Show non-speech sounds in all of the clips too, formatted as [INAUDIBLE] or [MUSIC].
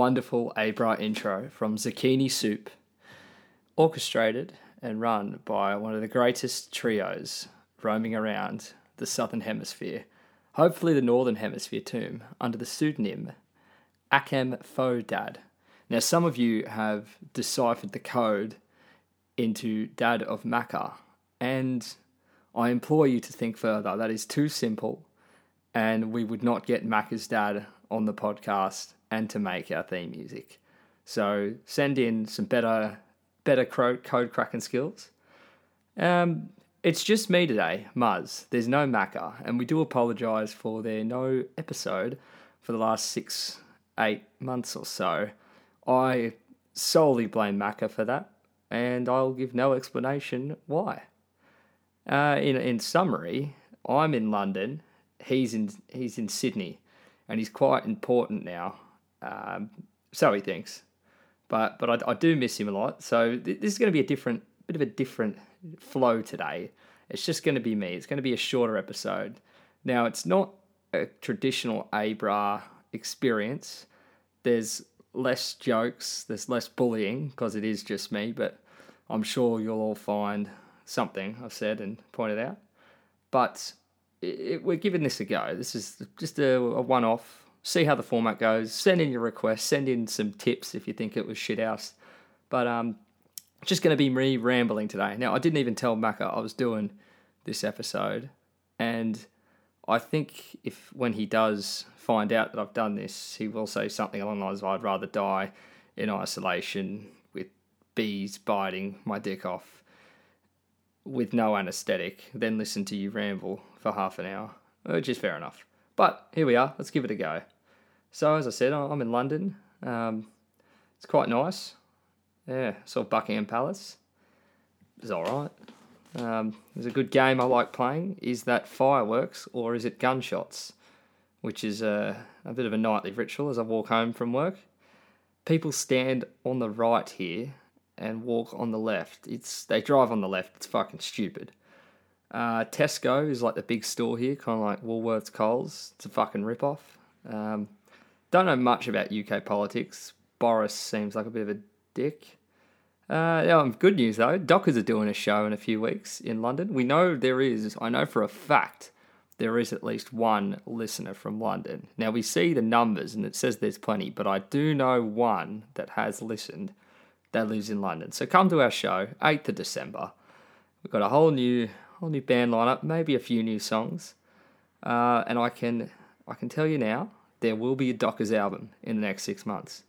wonderful Abra intro from Zucchini Soup, orchestrated and run by one of the greatest trios roaming around the southern hemisphere, hopefully the northern hemisphere too, under the pseudonym Akem Fodad. Now, some of you have deciphered the code into Dad of Macca, and I implore you to think further. That is too simple and we would not get Macca's dad on the podcast and to make our theme music. So send in some better better code cracking skills. Um, it's just me today, Muzz. There's no Macca, and we do apologise for there no episode for the last six, eight months or so. I solely blame Macca for that, and I'll give no explanation why. Uh, in in summary, I'm in London. He's in he's in Sydney, and he's quite important now. Um, so he thinks, but but I, I do miss him a lot. So th- this is going to be a different bit of a different flow today. It's just going to be me. It's going to be a shorter episode. Now it's not a traditional Abra experience. There's less jokes. There's less bullying because it is just me. But I'm sure you'll all find something I've said and pointed out. But it, we're giving this a go. This is just a, a one off. See how the format goes. Send in your requests. Send in some tips if you think it was shit house. But um, just going to be me rambling today. Now, I didn't even tell Macca I was doing this episode. And I think if when he does find out that I've done this, he will say something along the lines of I'd rather die in isolation with bees biting my dick off with no anaesthetic than listen to you ramble for half an hour, which is fair enough. But here we are, let's give it a go. So, as I said, I'm in London. Um, it's quite nice. Yeah, saw Buckingham Palace. It's alright. Um, there's a good game I like playing. Is that fireworks or is it gunshots? Which is a, a bit of a nightly ritual as I walk home from work. People stand on the right here and walk on the left. It's they drive on the left. It's fucking stupid. Uh, Tesco is like the big store here, kind of like Woolworths, Coles. It's a fucking rip off. Um, don't know much about UK politics. Boris seems like a bit of a dick. Uh, yeah, um, good news though. Dockers are doing a show in a few weeks in London. We know there is. I know for a fact there is at least one listener from London. Now we see the numbers and it says there's plenty, but I do know one that has listened that lives in London. So come to our show, 8th of December. We've got a whole new whole new band lineup, maybe a few new songs. Uh, and I can I can tell you now, there will be a Dockers album in the next six months.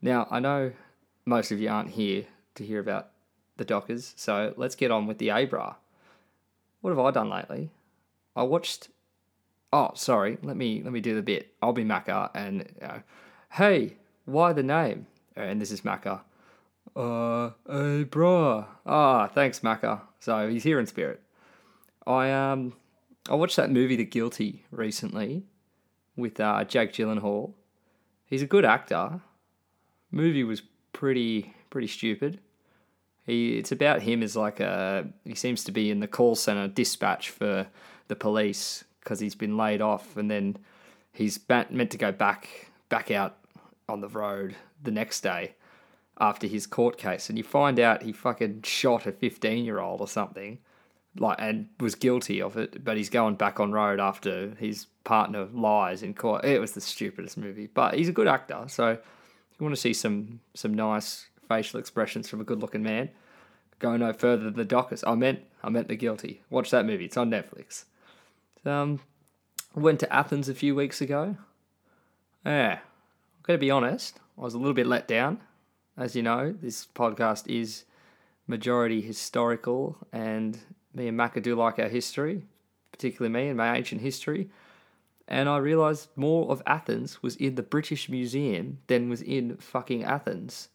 Now I know most of you aren't here to hear about the Dockers, so let's get on with the Abra. What have I done lately? I watched. Oh, sorry. Let me let me do the bit. I'll be Macca, and you know, hey, why the name? And this is Macca. Uh, hey. Ah, thanks, Macca. So he's here in spirit. I um, I watched that movie, The Guilty, recently, with uh, Jake Gyllenhaal. He's a good actor. Movie was pretty pretty stupid. He it's about him as like a he seems to be in the call center dispatch for the police because he's been laid off, and then he's meant to go back back out on the road the next day after his court case, and you find out he fucking shot a 15 year old or something, like, and was guilty of it, but he's going back on road after his partner lies in court. It was the stupidest movie, but he's a good actor, so if you want to see some some nice facial expressions from a good looking man, go no further than the Dockers. I meant I meant the guilty. Watch that movie. It's on Netflix. Um, went to Athens a few weeks ago. Yeah, I'm gonna be honest. I was a little bit let down. As you know, this podcast is majority historical, and me and Macca do like our history. particularly me and my ancient history. And I realised more of Athens was in the British Museum than was in fucking Athens.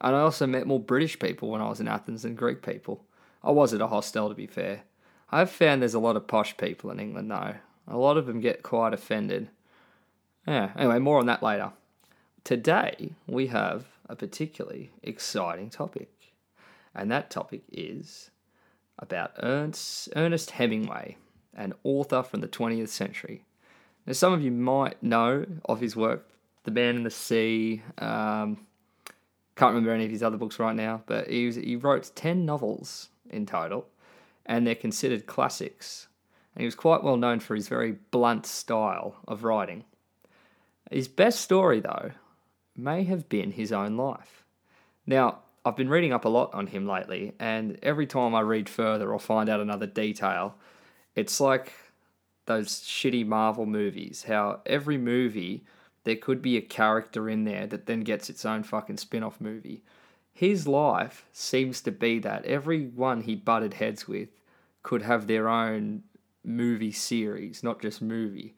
And I also met more British people when I was in Athens than Greek people. I was at a hostel, to be fair. I've found there's a lot of posh people in England, though. A lot of them get quite offended. Yeah, anyway, more on that later. Today, we have a particularly exciting topic, and that topic is about Ernst, Ernest Hemingway, an author from the 20th century. Now, some of you might know of his work, The Man in the Sea. Um, can't remember any of his other books right now, but he, was, he wrote 10 novels in total, and they're considered classics. And he was quite well known for his very blunt style of writing. His best story, though, may have been his own life. Now, I've been reading up a lot on him lately, and every time I read further or find out another detail, it's like those shitty Marvel movies, how every movie there could be a character in there that then gets its own fucking spin off movie. His life seems to be that. Everyone he butted heads with could have their own movie series, not just movie.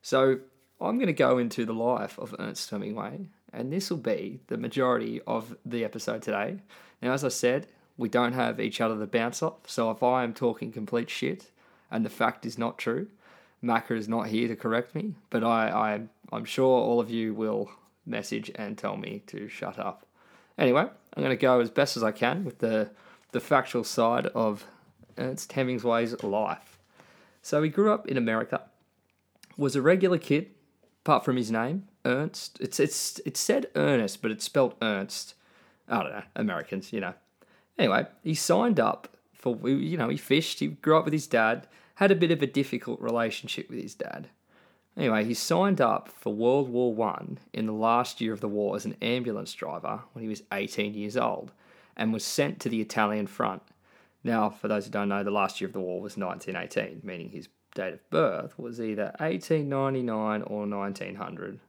So I'm going to go into the life of Ernest Hemingway, and this will be the majority of the episode today. Now, as I said, we don't have each other to bounce off, so if I am talking complete shit and the fact is not true, Macca is not here to correct me, but I, I, I'm sure all of you will message and tell me to shut up. Anyway, I'm going to go as best as I can with the, the factual side of Ernest Hemingway's life. So he grew up in America, was a regular kid, apart from his name, Ernst. It's it's it's said Ernest, but it's spelled Ernst. I don't know, Americans, you know. Anyway, he signed up for you know he fished. He grew up with his dad. Had a bit of a difficult relationship with his dad. Anyway, he signed up for World War One in the last year of the war as an ambulance driver when he was 18 years old, and was sent to the Italian front. Now, for those who don't know, the last year of the war was 1918, meaning his date of birth was either 1899 or 1900.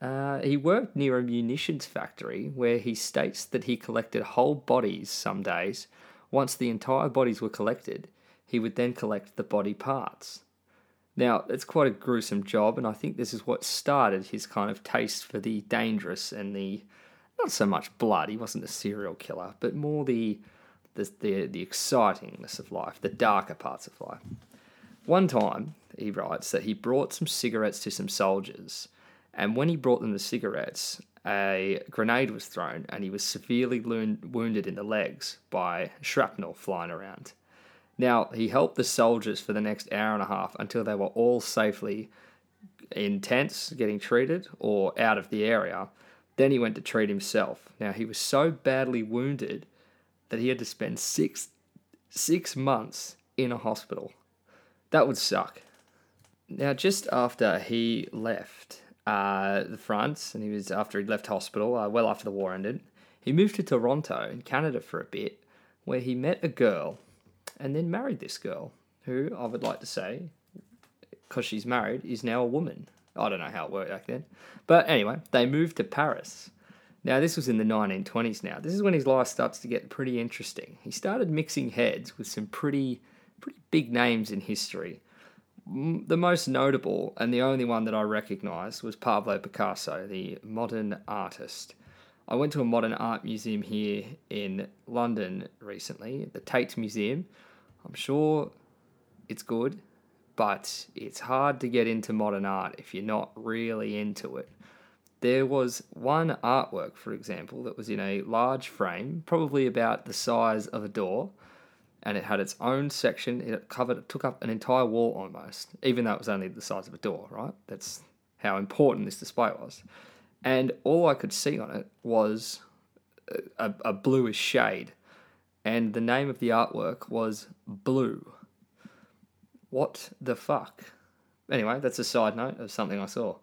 Uh, he worked near a munitions factory where he states that he collected whole bodies some days. Once the entire bodies were collected, he would then collect the body parts. Now, it's quite a gruesome job, and I think this is what started his kind of taste for the dangerous and the not so much blood, he wasn't a serial killer, but more the the, the, the excitingness of life, the darker parts of life. One time, he writes that he brought some cigarettes to some soldiers, and when he brought them the cigarettes, a grenade was thrown, and he was severely wounded in the legs by shrapnel flying around. Now, he helped the soldiers for the next hour and a half until they were all safely in tents getting treated or out of the area. Then he went to treat himself. Now, he was so badly wounded that he had to spend six, six months in a hospital. That would suck. Now, just after he left uh, the front, and he was after he left hospital, uh, well after the war ended, he moved to Toronto in Canada for a bit, where he met a girl, and then married this girl, who I would like to say, because she's married, is now a woman. I don't know how it worked back then, but anyway, they moved to Paris. Now, this was in the 1920s. Now, this is when his life starts to get pretty interesting. He started mixing heads with some pretty pretty big names in history. The most notable and the only one that I recognise was Pablo Picasso, the modern artist. I went to a modern art museum here in London recently, the Tate Museum. I'm sure it's good, but it's hard to get into modern art if you're not really into it. There was one artwork, for example, that was in a large frame, probably about the size of a door, and it had its own section. It covered, it took up an entire wall almost, even though it was only the size of a door. Right? That's how important this display was. And all I could see on it was a, a bluish shade, and the name of the artwork was Blue. What the fuck? Anyway, that's a side note of something I saw.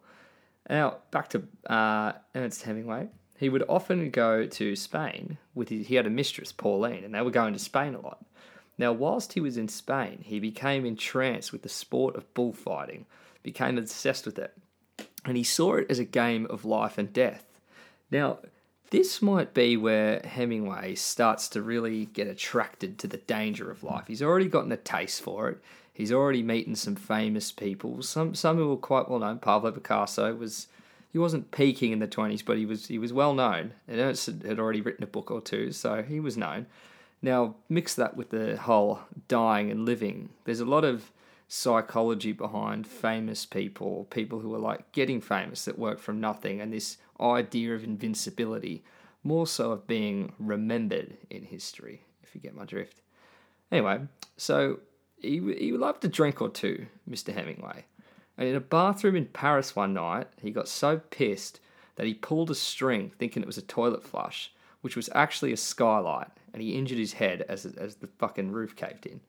Now back to uh, Ernest Hemingway. He would often go to Spain with his, he had a mistress Pauline, and they were going to Spain a lot. Now, whilst he was in Spain, he became entranced with the sport of bullfighting, became obsessed with it, and he saw it as a game of life and death. Now, this might be where Hemingway starts to really get attracted to the danger of life. He's already gotten a taste for it. He's already meeting some famous people. Some some who were quite well known. Pablo Picasso was he wasn't peaking in the twenties, but he was he was well known. And Ernst had already written a book or two, so he was known. Now mix that with the whole dying and living. There's a lot of psychology behind famous people, people who are like getting famous that work from nothing, and this idea of invincibility, more so of being remembered in history, if you get my drift. Anyway, so he, he loved a drink or two, Mr. Hemingway. And in a bathroom in Paris one night, he got so pissed that he pulled a string thinking it was a toilet flush, which was actually a skylight, and he injured his head as, as the fucking roof caved in.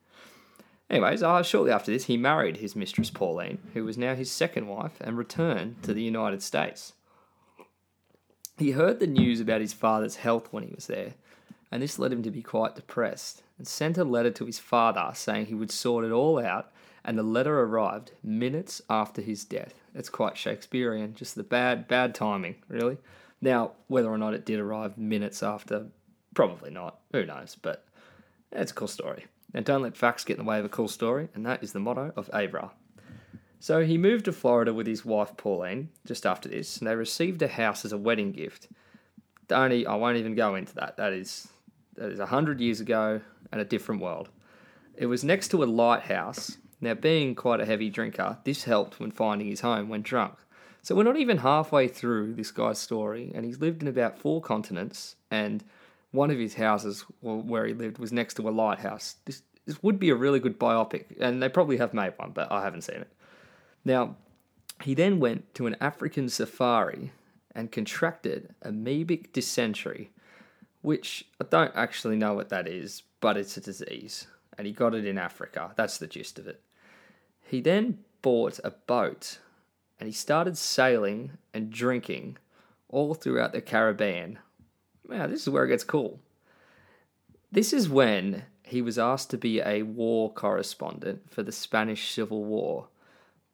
Anyways, uh, shortly after this, he married his mistress Pauline, who was now his second wife, and returned to the United States. He heard the news about his father's health when he was there, and this led him to be quite depressed, and sent a letter to his father saying he would sort it all out, and the letter arrived minutes after his death. It's quite Shakespearean, just the bad, bad timing, really. Now, whether or not it did arrive minutes after, probably not. Who knows? But it's a cool story. And don't let facts get in the way of a cool story, and that is the motto of Abra. So he moved to Florida with his wife Pauline just after this, and they received a house as a wedding gift. Only I won't even go into that. That is that is a hundred years ago and a different world. It was next to a lighthouse. Now, being quite a heavy drinker, this helped when finding his home when drunk. So we're not even halfway through this guy's story, and he's lived in about four continents and one of his houses where he lived was next to a lighthouse. This, this would be a really good biopic, and they probably have made one, but I haven't seen it. Now, he then went to an African safari and contracted amoebic dysentery, which I don't actually know what that is, but it's a disease, and he got it in Africa. That's the gist of it. He then bought a boat and he started sailing and drinking all throughout the Caribbean now, this is where it gets cool. This is when he was asked to be a war correspondent for the Spanish Civil War.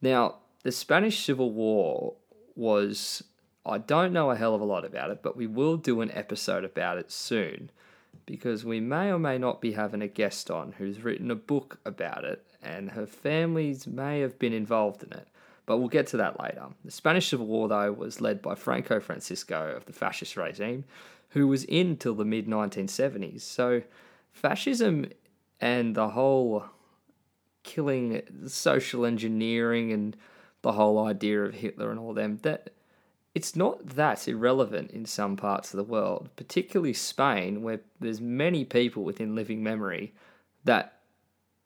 Now, the Spanish Civil War was. I don't know a hell of a lot about it, but we will do an episode about it soon because we may or may not be having a guest on who's written a book about it and her families may have been involved in it. But we'll get to that later. The Spanish Civil War, though, was led by Franco Francisco of the fascist regime, who was in till the mid 1970s. So fascism and the whole killing, social engineering, and the whole idea of Hitler and all them that it's not that irrelevant in some parts of the world, particularly Spain, where there's many people within living memory that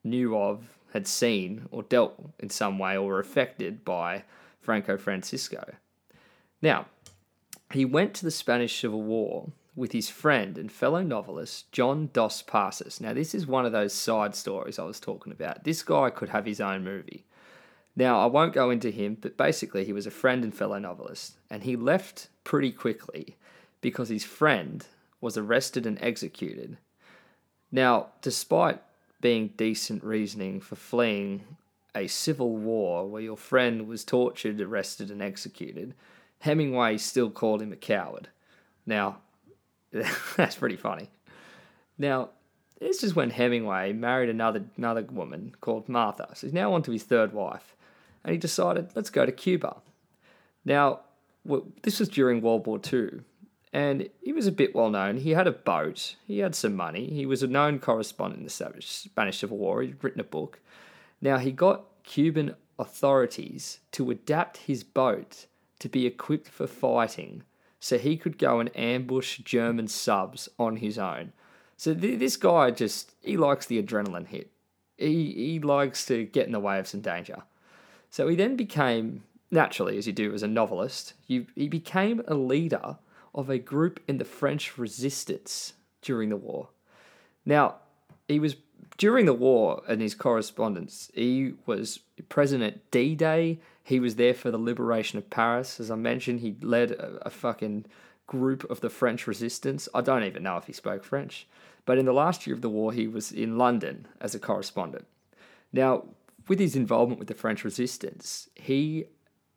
knew of, had seen, or dealt in some way or were affected by Franco Francisco. Now, he went to the Spanish Civil War with his friend and fellow novelist John Dos Passos. Now, this is one of those side stories I was talking about. This guy could have his own movie. Now, I won't go into him, but basically, he was a friend and fellow novelist, and he left pretty quickly because his friend was arrested and executed. Now, despite being decent reasoning for fleeing a civil war where your friend was tortured, arrested, and executed, Hemingway still called him a coward. Now, [LAUGHS] that's pretty funny. Now, this is when Hemingway married another another woman called Martha. So he's now on to his third wife, and he decided, let's go to Cuba. Now, this was during World War II, and he was a bit well known. He had a boat, he had some money, he was a known correspondent in the Spanish Civil War. He'd written a book. Now, he got Cuban authorities to adapt his boat to be equipped for fighting so he could go and ambush German subs on his own. So th- this guy just he likes the adrenaline hit. He he likes to get in the way of some danger. So he then became naturally, as you do as a novelist, you, he became a leader of a group in the French resistance during the war. Now, he was during the war in his correspondence, he was present at D Day. He was there for the liberation of Paris. As I mentioned, he led a, a fucking group of the French resistance. I don't even know if he spoke French. But in the last year of the war, he was in London as a correspondent. Now, with his involvement with the French resistance, he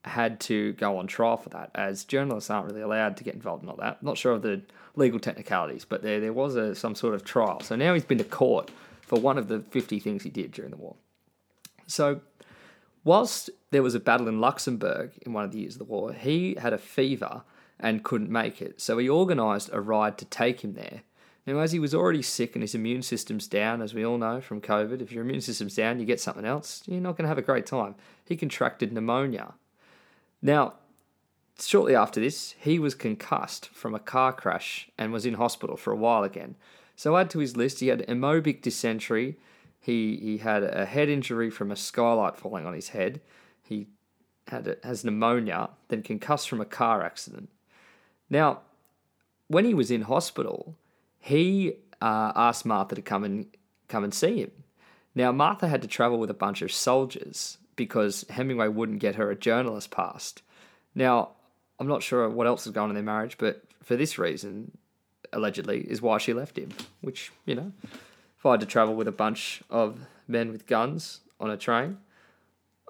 had to go on trial for that, as journalists aren't really allowed to get involved in all that. not sure of the legal technicalities, but there there was a, some sort of trial. So now he's been to court for one of the 50 things he did during the war. So, whilst there was a battle in Luxembourg in one of the years of the war, he had a fever and couldn't make it. So he organised a ride to take him there. Now, as he was already sick and his immune system's down, as we all know from COVID, if your immune system's down, you get something else, you're not going to have a great time. He contracted pneumonia. Now, shortly after this, he was concussed from a car crash and was in hospital for a while again. So, add to his list, he had amoebic dysentery, he, he had a head injury from a skylight falling on his head, he had a, has pneumonia, then concussed from a car accident. Now, when he was in hospital, he uh, asked Martha to come and come and see him. Now, Martha had to travel with a bunch of soldiers because Hemingway wouldn't get her a journalist past. Now, I'm not sure what else is going on in their marriage, but for this reason, allegedly, is why she left him. Which, you know, if I had to travel with a bunch of men with guns on a train,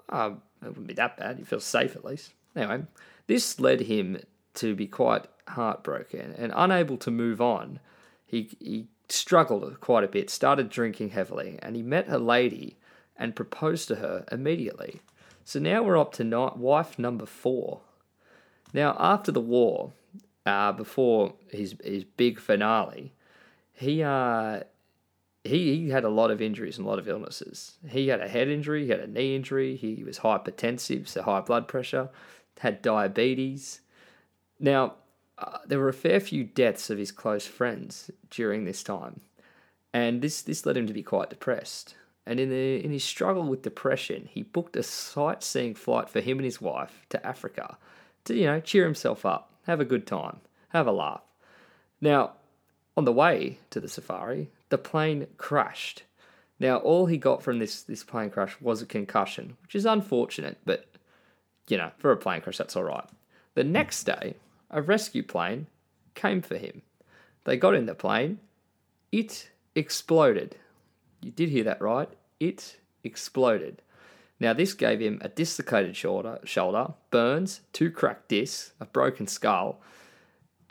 um, it wouldn't be that bad. You feel safe at least. Anyway, this led him to be quite heartbroken and unable to move on. He, he struggled quite a bit, started drinking heavily, and he met a lady and proposed to her immediately. So now we're up to wife number four. Now, after the war, uh, before his his big finale, he uh he, he had a lot of injuries and a lot of illnesses. He had a head injury, he had a knee injury, he was hypertensive, so high blood pressure, had diabetes. Now, uh, there were a fair few deaths of his close friends during this time, and this this led him to be quite depressed. And in the in his struggle with depression, he booked a sightseeing flight for him and his wife to Africa to you know cheer himself up, have a good time, have a laugh. Now, on the way to the safari, the plane crashed. Now, all he got from this this plane crash was a concussion, which is unfortunate, but you know, for a plane crash, that's all right. The next day, a rescue plane came for him. They got in the plane. It exploded. You did hear that right. It exploded. Now, this gave him a dislocated shoulder, shoulder burns, two cracked discs, a broken skull,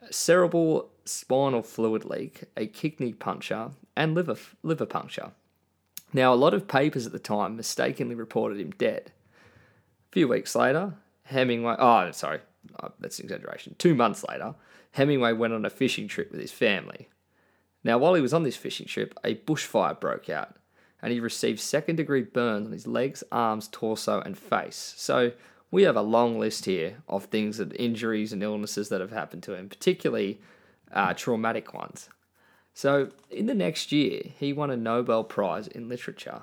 a cerebral spinal fluid leak, a kidney puncture, and liver, liver puncture. Now, a lot of papers at the time mistakenly reported him dead. A few weeks later, Hemingway, oh, sorry, oh, that's an exaggeration. Two months later, Hemingway went on a fishing trip with his family. Now, while he was on this fishing trip, a bushfire broke out and he received second degree burns on his legs, arms, torso, and face. So we have a long list here of things that injuries and illnesses that have happened to him, particularly uh, traumatic ones. So in the next year, he won a Nobel Prize in literature,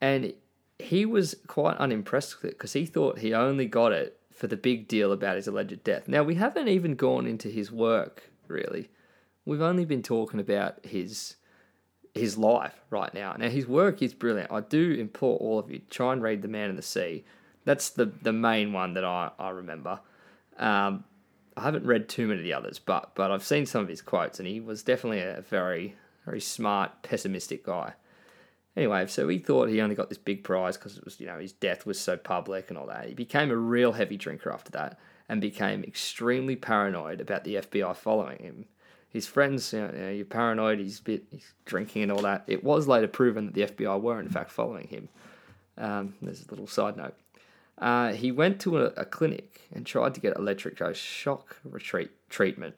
and he was quite unimpressed with it because he thought he only got it for the big deal about his alleged death. Now we haven't even gone into his work really. We've only been talking about his his life right now. Now his work is brilliant. I do implore all of you try and read The Man in the Sea. That's the the main one that I I remember. Um, I haven't read too many of the others, but but I've seen some of his quotes, and he was definitely a very very smart, pessimistic guy. Anyway, so he thought he only got this big prize because it was you know his death was so public and all that. He became a real heavy drinker after that, and became extremely paranoid about the FBI following him his friends, you know, you know, you're paranoid, he's, bit, he's drinking and all that. It was later proven that the FBI were, in fact, following him. Um, there's a little side note. Uh, he went to a, a, clinic and tried to get electric shock retreat treatment.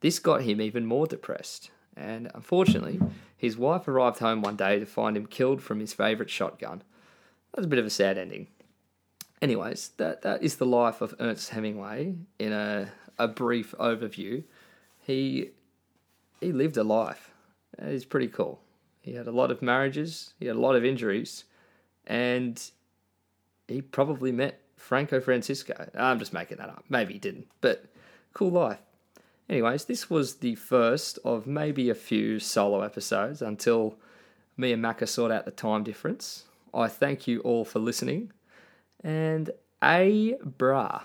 This got him even more depressed, and unfortunately, his wife arrived home one day to find him killed from his favourite shotgun. That's a bit of a sad ending. Anyways, that, that is the life of Ernest Hemingway in a, a brief overview he he lived a life. It's pretty cool. He had a lot of marriages, he had a lot of injuries, and he probably met Franco Francisco. I'm just making that up. Maybe he didn't, but cool life. Anyways, this was the first of maybe a few solo episodes until me and Macca sort out the time difference. I thank you all for listening, and a bra.